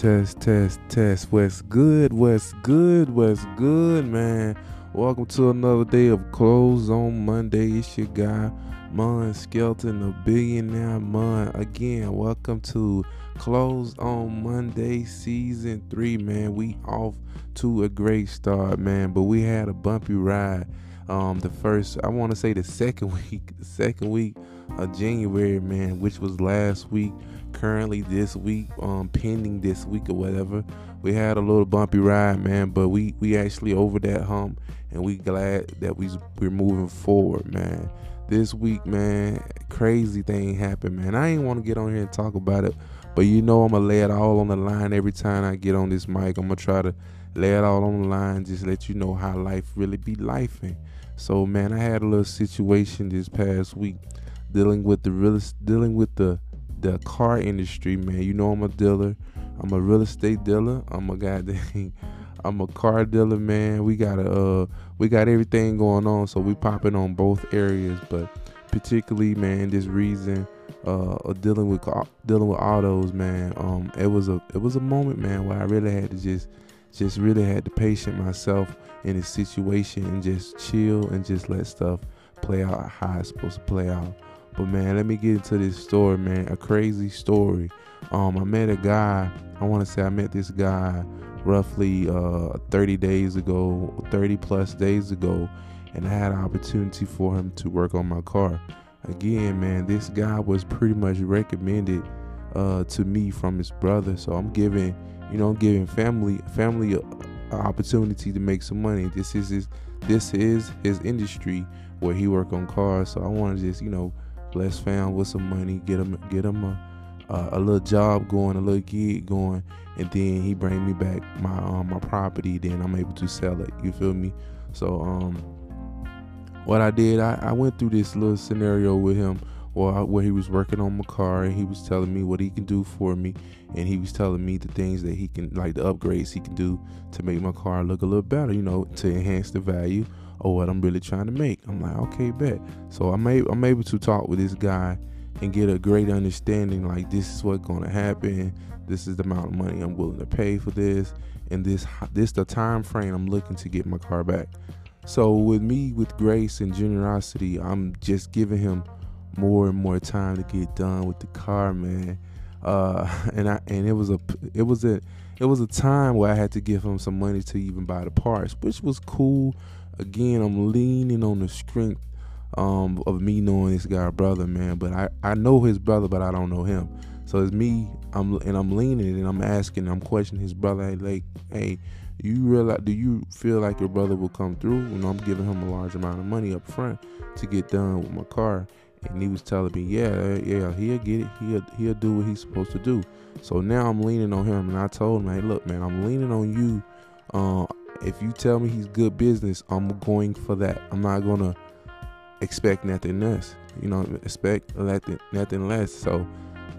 Test, test, test. What's good? What's good? What's good, man? Welcome to another day of Close on Monday. It's your guy, Mon Skelton, the billionaire Mon. Again, welcome to Close on Monday, season three, man. We off to a great start, man. But we had a bumpy ride. Um, the first, I want to say the second week, the second week of January, man, which was last week currently this week, um, pending this week or whatever. We had a little bumpy ride, man, but we we actually over that hump, and we glad that we we're moving forward, man. This week, man, crazy thing happened, man. I ain't want to get on here and talk about it, but you know I'm gonna lay it all on the line every time I get on this mic. I'm gonna try to lay it all on the line, just let you know how life really be lifing. So, man, I had a little situation this past week dealing with the real dealing with the the car industry, man. You know I'm a dealer. I'm a real estate dealer. I'm a goddamn I'm a car dealer, man. We got a uh, we got everything going on, so we popping on both areas. But particularly, man, this reason uh, dealing with dealing with autos, man. Um, it was a it was a moment, man, where I really had to just just really had to patient myself in a situation and just chill and just let stuff play out how it's supposed to play out. But man, let me get into this story, man. A crazy story. Um, I met a guy. I want to say I met this guy roughly uh 30 days ago, 30 plus days ago, and I had an opportunity for him to work on my car. Again, man, this guy was pretty much recommended uh to me from his brother. So I'm giving, you know, I'm giving family family a, a opportunity to make some money. This is his this is his industry where he work on cars. So I want to just, you know, bless fam with some money, get him get him a a little job going, a little gig going, and then he bring me back my um, my property. Then I'm able to sell it. You feel me? So um, what I did, I, I went through this little scenario with him, where where he was working on my car, and he was telling me what he can do for me, and he was telling me the things that he can, like the upgrades he can do to make my car look a little better. You know, to enhance the value or what I'm really trying to make. I'm like, okay, bet. So I'm able, I'm able to talk with this guy and get a great understanding. Like this is what's going to happen. This is the amount of money I'm willing to pay for this, and this this the time frame I'm looking to get my car back. So with me, with grace and generosity, I'm just giving him more and more time to get done with the car, man. Uh, and I and it was a it was a it was a time where I had to give him some money to even buy the parts, which was cool again, I'm leaning on the strength um, of me knowing this guy brother, man. But I, I know his brother, but I don't know him. So it's me. I'm and I'm leaning and I'm asking, I'm questioning his brother. Like, hey, you realize? Do you feel like your brother will come through? You know, I'm giving him a large amount of money up front to get done with my car. And he was telling me, yeah, yeah, he'll get it. He'll he'll do what he's supposed to do. So now I'm leaning on him, and I told him, hey, look, man, I'm leaning on you. Uh, if you tell me he's good business, I'm going for that. I'm not gonna expect nothing less. You know, expect nothing, nothing less. So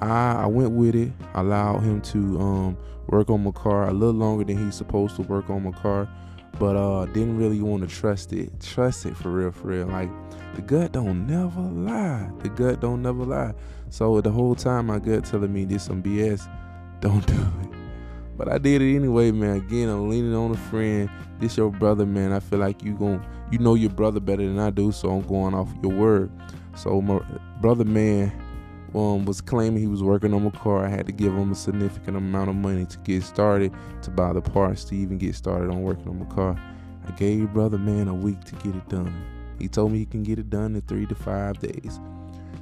I, I went with it. I allowed him to um, work on my car a little longer than he's supposed to work on my car, but uh, didn't really want to trust it. Trust it for real, for real. Like the gut don't never lie. The gut don't never lie. So the whole time my gut telling me this some BS, don't do it. But I did it anyway, man. Again, I'm leaning on a friend. This your brother, man. I feel like you gon' you know your brother better than I do, so I'm going off your word. So my brother, man, um, was claiming he was working on my car. I had to give him a significant amount of money to get started, to buy the parts, to even get started on working on my car. I gave brother man a week to get it done. He told me he can get it done in three to five days.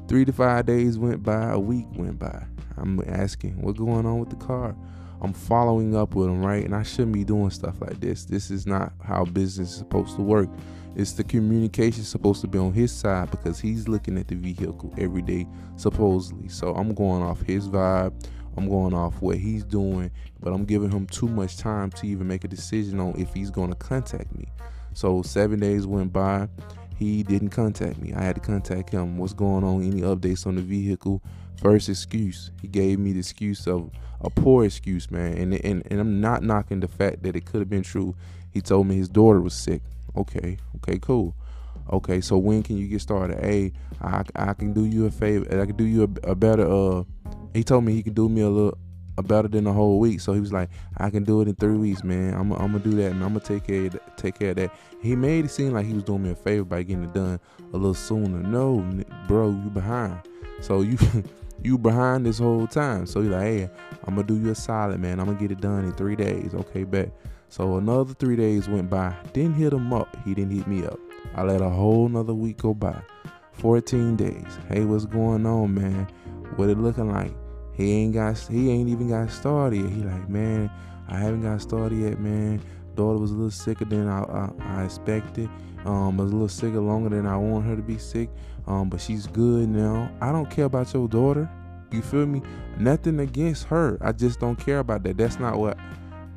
Three to five days went by, a week went by. I'm asking, what's going on with the car? I'm following up with him, right? And I shouldn't be doing stuff like this. This is not how business is supposed to work. It's the communication supposed to be on his side because he's looking at the vehicle every day, supposedly. So I'm going off his vibe. I'm going off what he's doing, but I'm giving him too much time to even make a decision on if he's going to contact me. So seven days went by. He didn't contact me. I had to contact him. What's going on? Any updates on the vehicle? First excuse. He gave me the excuse of a poor excuse, man. And, and and I'm not knocking the fact that it could have been true. He told me his daughter was sick. Okay, okay, cool. Okay, so when can you get started? Hey, I, I can do you a favor. I can do you a, a better. Uh, he told me he can do me a little better than a whole week. So he was like, I can do it in three weeks, man. I'm, I'm gonna do that, and I'm gonna take care of, take care of that. He made it seem like he was doing me a favor by getting it done a little sooner. No, bro, you behind. So you you behind this whole time. So he's like, hey, I'm gonna do you a solid, man. I'm gonna get it done in three days. Okay, bet. So another three days went by. Didn't hit him up. He didn't hit me up. I let a whole another week go by. 14 days. Hey, what's going on, man? What it looking like? He ain't got he ain't even got started. yet. He like, man, I haven't got started yet, man. Daughter was a little sicker than I, I, I expected. Um, was a little sicker longer than I want her to be sick. Um, but she's good now. I don't care about your daughter. You feel me? Nothing against her. I just don't care about that. That's not what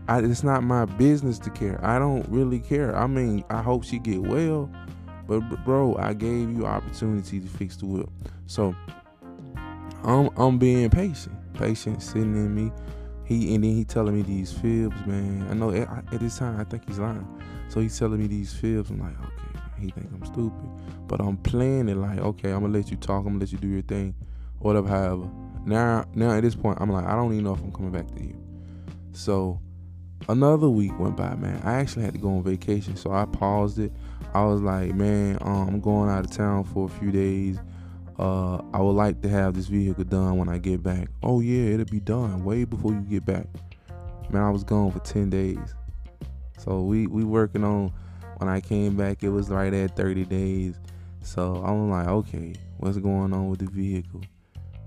I, it's not my business to care. I don't really care. I mean, I hope she get well, but bro, I gave you opportunity to fix the whip. So I'm I'm being patient, patient sitting in me. He and then he telling me these fibs, man. I know at, at this time I think he's lying. So he's telling me these fibs. I'm like, okay, he think I'm stupid, but I'm playing it like, okay, I'm gonna let you talk. I'm gonna let you do your thing, whatever. However, now now at this point, I'm like, I don't even know if I'm coming back to you. So another week went by, man. I actually had to go on vacation, so I paused it. I was like, man, um, I'm going out of town for a few days uh, I would like to have this vehicle done when I get back. Oh yeah, it'll be done way before you get back. Man, I was gone for 10 days. So we we working on when I came back it was right at 30 days. So I'm like, okay, what's going on with the vehicle?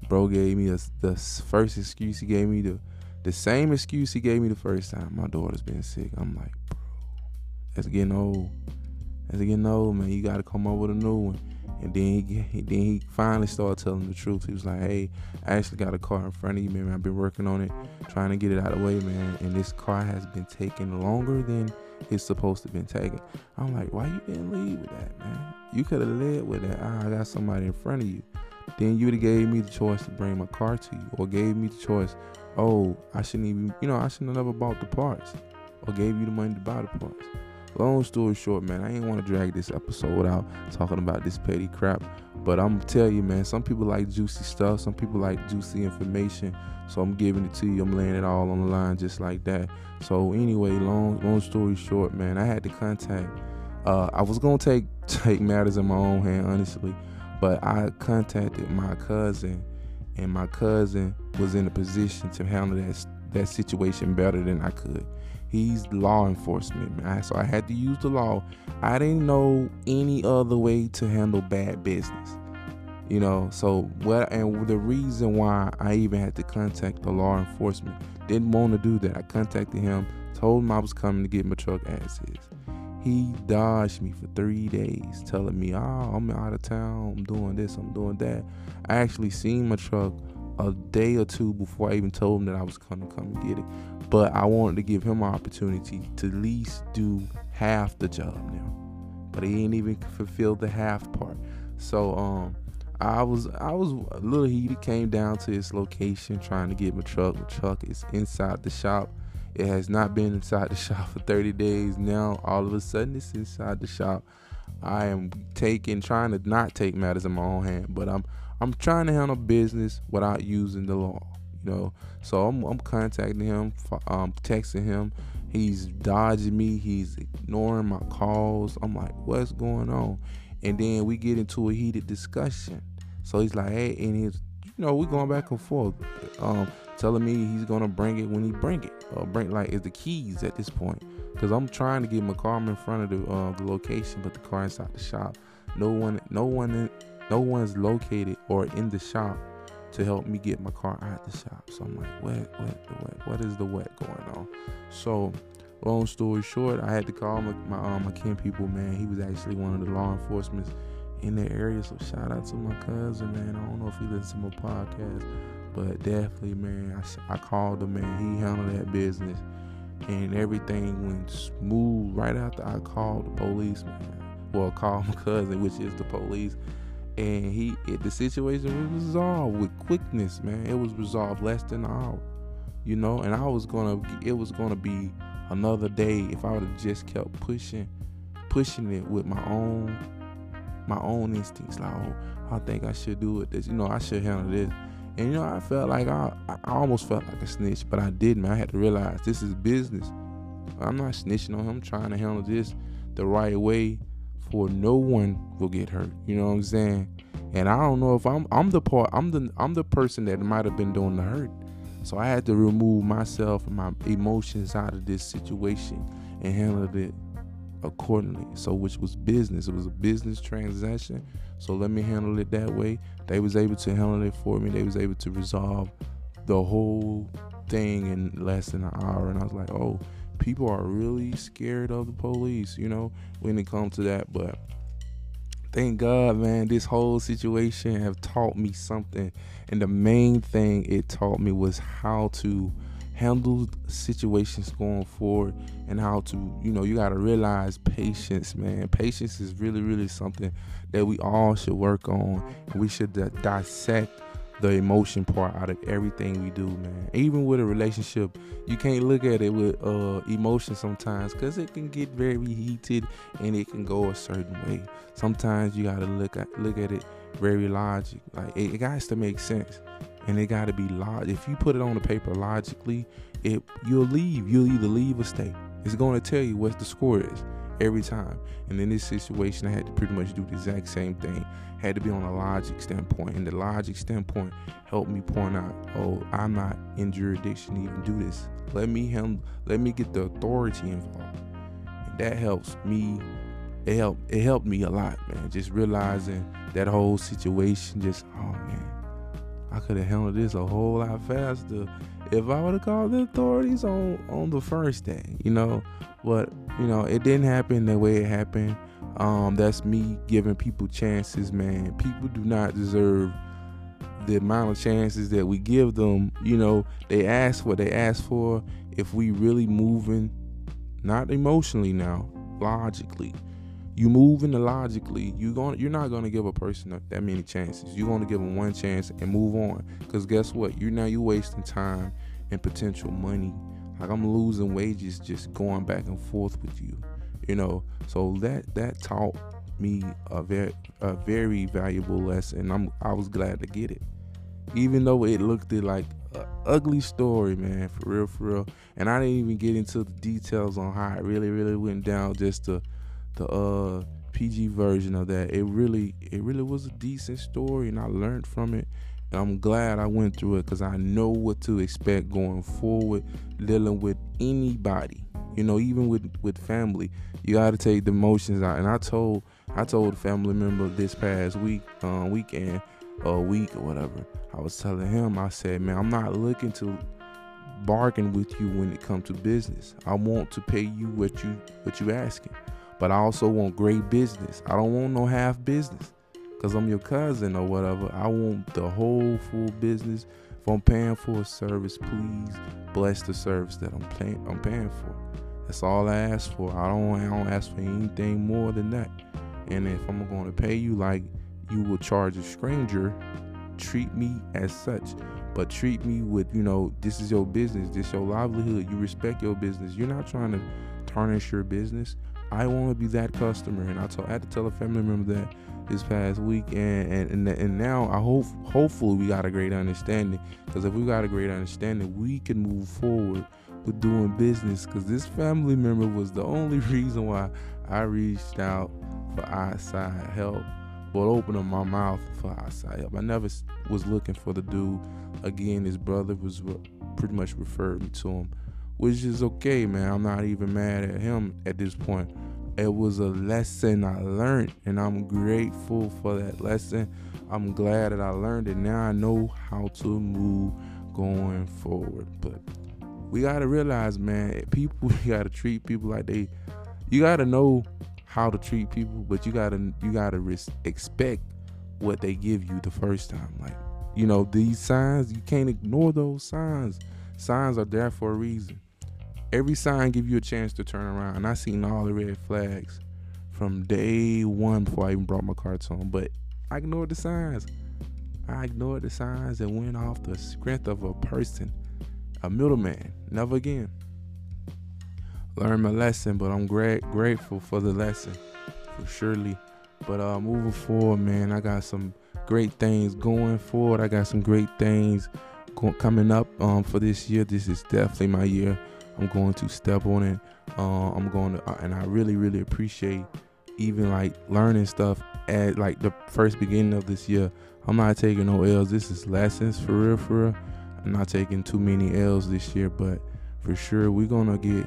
Bro gave me a, the first excuse he gave me the the same excuse he gave me the first time. My daughter's been sick. I'm like, bro, that's getting old. That's getting old, man. You gotta come up with a new one. And then he, then he finally started telling the truth. He was like, "Hey, I actually got a car in front of you, man. I've been working on it, trying to get it out of the way, man. And this car has been taking longer than it's supposed to been taking." I'm like, "Why you didn't lead with that, man? You could have led with that. Ah, I got somebody in front of you. Then you'd have gave me the choice to bring my car to you, or gave me the choice. Oh, I shouldn't even, you know, I shouldn't have never bought the parts, or gave you the money to buy the parts." Long story short, man, I ain't want to drag this episode out talking about this petty crap. But I'm tell you, man, some people like juicy stuff, some people like juicy information. So I'm giving it to you. I'm laying it all on the line just like that. So anyway, long long story short, man, I had to contact. Uh, I was gonna take take matters in my own hand, honestly, but I contacted my cousin, and my cousin was in a position to handle that that situation better than I could. He's law enforcement, man. So I had to use the law. I didn't know any other way to handle bad business. You know, so what and the reason why I even had to contact the law enforcement didn't want to do that. I contacted him, told him I was coming to get my truck as is. He dodged me for three days, telling me, "Oh, I'm out of town. I'm doing this. I'm doing that." I actually seen my truck a day or two before I even told him that I was gonna come and get it. But I wanted to give him an opportunity to at least do half the job now. But he ain't even fulfilled the half part. So um I was I was a little heated, came down to his location trying to get my truck. My truck is inside the shop. It has not been inside the shop for 30 days. Now all of a sudden it's inside the shop. I am taking trying to not take matters in my own hand, but I'm I'm trying to handle business without using the law, you know. So I'm, I'm contacting him, um, texting him. He's dodging me. He's ignoring my calls. I'm like, what's going on? And then we get into a heated discussion. So he's like, hey, and he's, you know, we're going back and forth, um, telling me he's gonna bring it when he bring it, or bring like is the keys at this point. Cause I'm trying to get my car in front of the, uh, the location, but the car inside the shop. No one, no one in, no one's located or in the shop to help me get my car out the shop. So I'm like, what, what, what, what is the what going on? So, long story short, I had to call my my, um, my kin people. Man, he was actually one of the law enforcement in the area. So shout out to my cousin, man. I don't know if he listens to my podcast, but definitely, man, I, I called him, man. He handled that business, and everything went smooth right after I called the police, man. Well, called my cousin, which is the police and he it, the situation was resolved with quickness man it was resolved less than an hour you know and i was gonna it was gonna be another day if i would have just kept pushing pushing it with my own my own instincts like oh i think i should do it this you know i should handle this And you know, I felt like I, I almost felt like a snitch, but I didn't. I had to realize this is business. I'm not snitching on him. I'm trying to handle this the right way for no one will get hurt. You know what I'm saying? And I don't know if I'm I'm the part I'm the I'm the person that might have been doing the hurt. So I had to remove myself and my emotions out of this situation and handle it accordingly. So which was business. It was a business transaction. So let me handle it that way. They was able to handle it for me. They was able to resolve the whole thing in less than an hour. And I was like, oh, people are really scared of the police, you know, when it comes to that. But thank God, man, this whole situation have taught me something. And the main thing it taught me was how to handle situations going forward and how to, you know, you got to realize patience, man. Patience is really, really something that we all should work on. We should dissect the emotion part out of everything we do, man. Even with a relationship, you can't look at it with uh, emotion sometimes because it can get very heated and it can go a certain way. Sometimes you gotta look at look at it very logic. Like it, it has to make sense, and it got to be log. If you put it on the paper logically, it you'll leave. You'll either leave or stay. It's to tell you what the score is every time. And in this situation, I had to pretty much do the exact same thing. Had to be on a logic standpoint, and the logic standpoint helped me point out, oh, I'm not in jurisdiction to even do this. Let me handle, let me get the authority involved, and that helps me. It helped. It helped me a lot, man. Just realizing that whole situation. Just oh man, I could have handled this a whole lot faster if I would have called the authorities on on the first day, you know. But you know, it didn't happen the way it happened. Um, that's me giving people chances, man. People do not deserve the amount of chances that we give them. You know, they ask what they ask for. If we really moving, not emotionally now, logically. You moving logically, you going you're not gonna give a person that many chances. You're gonna give them one chance and move on. Cause guess what? You're now you wasting time and potential money like I'm losing wages just going back and forth with you, you know. So that that taught me a very a very valuable lesson. I'm I was glad to get it, even though it looked like an ugly story, man, for real, for real. And I didn't even get into the details on how it really, really went down. Just the the uh PG version of that. It really it really was a decent story, and I learned from it. And I'm glad I went through it because I know what to expect going forward, dealing with anybody. You know, even with with family, you got to take the emotions out. And I told I told a family member this past week, uh, weekend, or week or whatever. I was telling him, I said, man, I'm not looking to bargain with you when it comes to business. I want to pay you what you what you asking, but I also want great business. I don't want no half business because I'm your cousin or whatever. I want the whole full business. If I'm paying for a service, please bless the service that I'm paying. I'm paying for. That's all I ask for. I don't. I don't ask for anything more than that. And if I'm going to pay you like you would charge a stranger, treat me as such. But treat me with, you know, this is your business, this is your livelihood. You respect your business. You're not trying to tarnish your business. I want to be that customer, and I, told, I had to tell a family member that this past week, and and, and now I hope hopefully we got a great understanding. Because if we got a great understanding, we can move forward with doing business. Because this family member was the only reason why I reached out for outside help, but opening my mouth for outside help. I never was looking for the dude. Again, his brother was pretty much referred me to him, which is okay, man. I'm not even mad at him at this point it was a lesson I learned, and I'm grateful for that lesson. I'm glad that I learned it. Now I know how to move going forward. But we gotta realize, man, people you gotta treat people like they. You gotta know how to treat people, but you gotta you gotta res- expect what they give you the first time. Like you know these signs, you can't ignore those signs. Signs are there for a reason every sign give you a chance to turn around. And I seen all the red flags from day one before I even brought my cards home. But I ignored the signs. I ignored the signs and went off the strength of a person, a middleman. Never again. Learned my lesson, but I'm great grateful for the lesson, for surely. But uh, moving forward, man, I got some great things going forward. I got some great things coming up um, for this year. This is definitely my year. I'm going to step on it. Uh, I'm going to, uh, and I really, really appreciate even like learning stuff at like the first beginning of this year. I'm not taking no L's. This is lessons for real, for real. I'm not taking too many L's this year, but for sure we're gonna get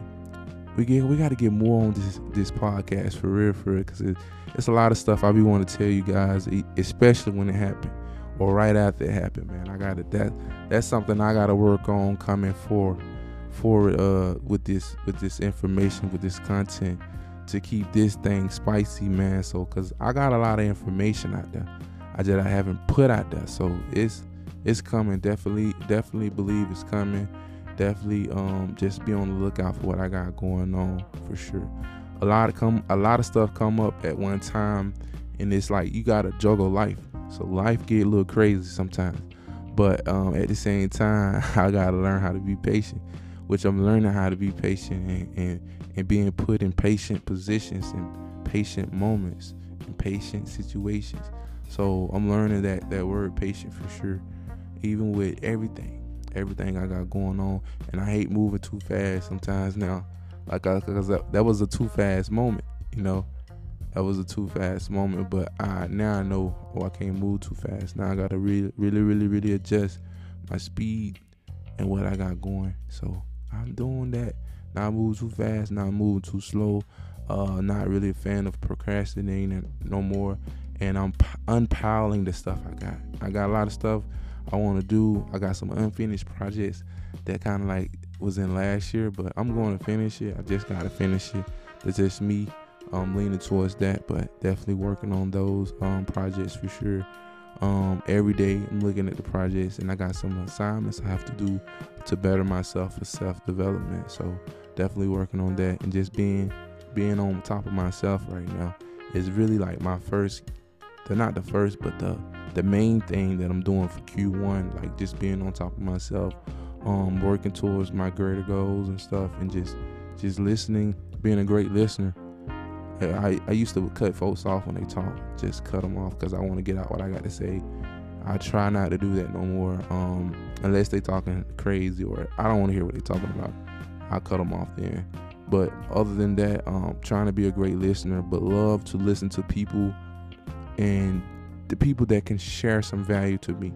we get we got to get more on this this podcast for real, for real, because it, it's a lot of stuff I be want to tell you guys, especially when it happened or right after it happened, man. I got it. That that's something I got to work on coming for forward uh with this with this information with this content to keep this thing spicy, man. So, cause I got a lot of information out there, I just I haven't put out there. So it's it's coming. Definitely, definitely believe it's coming. Definitely, um, just be on the lookout for what I got going on for sure. A lot of come, a lot of stuff come up at one time, and it's like you gotta juggle life. So life get a little crazy sometimes, but um, at the same time, I gotta learn how to be patient which I'm learning how to be patient and, and, and being put in patient positions and patient moments and patient situations. So I'm learning that that word patient for sure, even with everything, everything I got going on. And I hate moving too fast sometimes now, like because that, that was a too fast moment, you know. That was a too fast moment, but I now I know oh I can't move too fast. Now I gotta really, really, really, really adjust my speed and what I got going. So I'm doing that. Not moving too fast, not moving too slow. Uh, not really a fan of procrastinating no more. And I'm p- unpiling the stuff I got. I got a lot of stuff I want to do. I got some unfinished projects that kind of like was in last year, but I'm going to finish it. I just got to finish it. It's just me um, leaning towards that, but definitely working on those um, projects for sure. Um, every day I'm looking at the projects and I got some assignments I have to do to better myself for self development. So definitely working on that and just being being on top of myself right now is really like my first they're not the first but the the main thing that I'm doing for Q1 like just being on top of myself um working towards my greater goals and stuff and just just listening being a great listener I, I used to cut folks off when they talk, just cut them off because I want to get out what I got to say. I try not to do that no more, um, unless they talking crazy or I don't want to hear what they talking about. I cut them off then. But other than that, um, trying to be a great listener, but love to listen to people and the people that can share some value to me.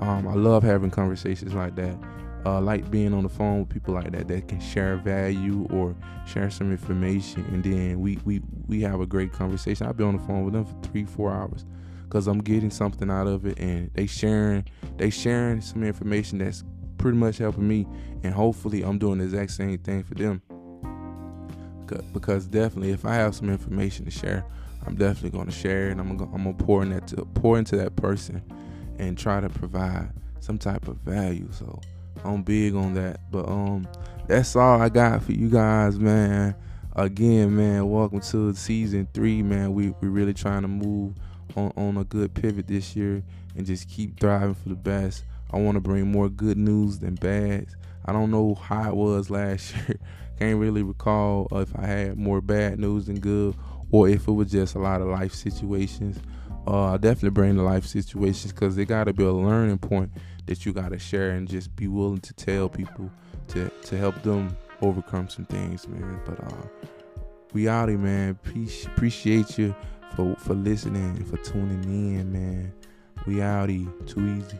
Um, I love having conversations like that uh, like being on the phone with people like that that can share value or share some information, and then we we we have a great conversation. I'll be on the phone with them for three four hours because I'm getting something out of it, and they sharing they sharing some information that's pretty much helping me, and hopefully I'm doing the exact same thing for them. Because definitely, if I have some information to share, I'm definitely going to share it. I'm gonna, I'm gonna pour that to pour into that person, and try to provide some type of value. So I'm big on that. But um, that's all I got for you guys, man. Again, man, welcome to season three, man. We we really trying to move on on a good pivot this year and just keep thriving for the best. I want to bring more good news than bad. I don't know how it was last year. Can't really recall if I had more bad news than good, or if it was just a lot of life situations. Uh, I definitely bring the life situations because they got to be a learning point that you gotta share and just be willing to tell people to to help them overcome some things, man. But uh, we here, man. appreciate you for for listening and for tuning in, man. We out here. Too easy.